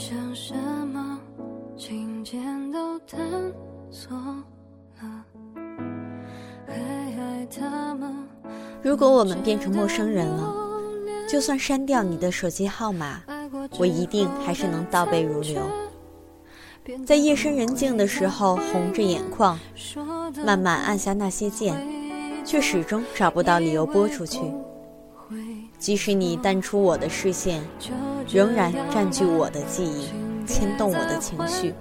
想什么，今天都探索了。还爱他吗？如果我们变成陌生人了，就算删掉你的手机号码，我一定还是能倒背如流。在夜深人静的时候，红着眼眶，慢慢按下那些键，却始终找不到理由拨出去。即使你淡出我的视线，仍然占据我的记忆，牵动我的情绪。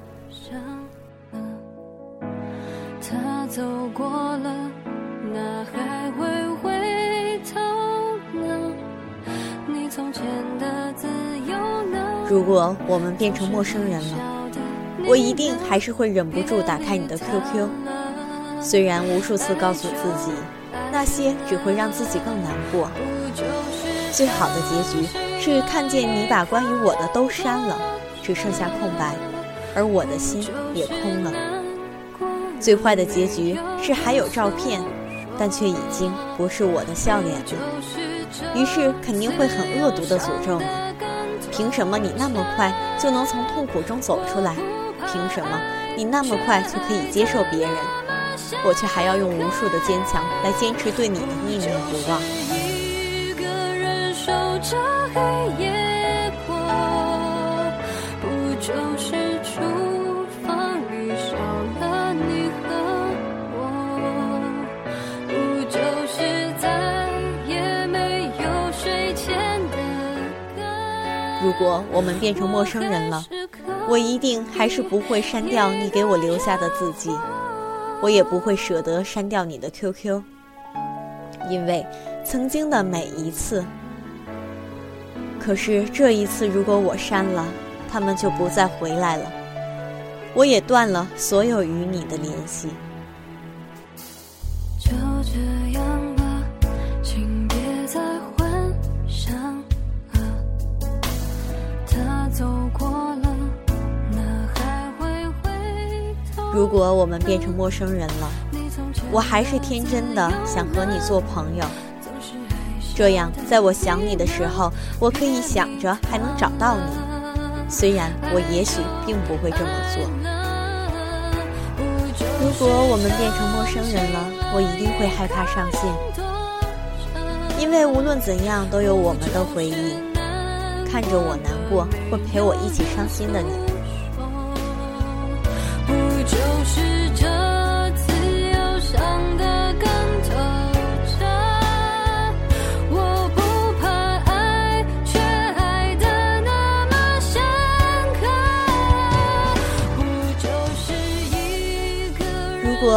他走过了，那还会回头呢？你从前的自由？如果我们变成陌生人了，我一定还是会忍不住打开你的 QQ。虽然无数次告诉自己，那些只会让自己更难过。最好的结局是看见你把关于我的都删了，只剩下空白，而我的心也空了。最坏的结局是还有照片，但却已经不是我的笑脸了。于是肯定会很恶毒的诅咒你：凭什么你那么快就能从痛苦中走出来？凭什么你那么快就可以接受别人，我却还要用无数的坚强来坚持对你的念念不忘？就是厨房里少了你和我？不就是再也没有睡前的歌？如果我们变成陌生人了，我一定还是不会删掉你给我留下的字迹，我也不会舍得删掉你的 QQ，因为曾经的每一次。可是这一次，如果我删了，他们就不再回来了，我也断了所有与你的联系。就这样吧，请别再幻想了。他走过了，那还会回头？如果我们变成陌生人了，我还是天真的想和你做朋友。这样，在我想你的时候，我可以想着还能找到你。虽然我也许并不会这么做。如果我们变成陌生人了，我一定会害怕伤心，因为无论怎样都有我们的回忆。看着我难过，会陪我一起伤心的你。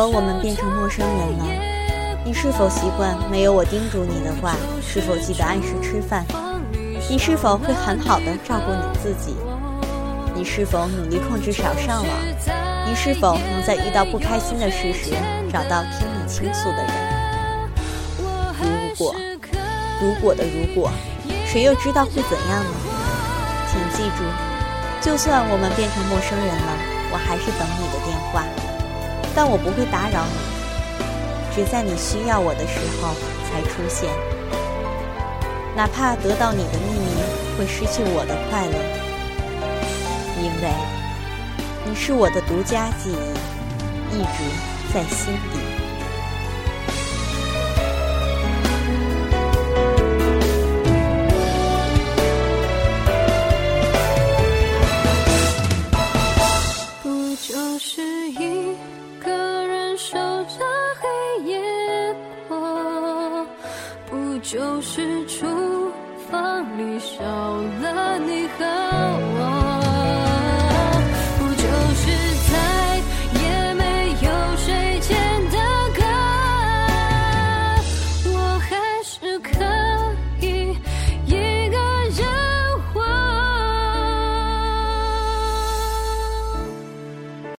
我们变成陌生人了，你是否习惯没有我叮嘱你的话？是否记得按时吃饭？你是否会很好的照顾你自己？你是否努力控制少上网？你是否能在遇到不开心的事时找到听你倾诉的人？如果，如果的如果，谁又知道会怎样呢？请记住，就算我们变成陌生人了，我还是等你的电话。但我不会打扰你，只在你需要我的时候才出现。哪怕得到你的秘密会失去我的快乐，因为你是我的独家记忆，一直在心底。就是厨房里少了你和我。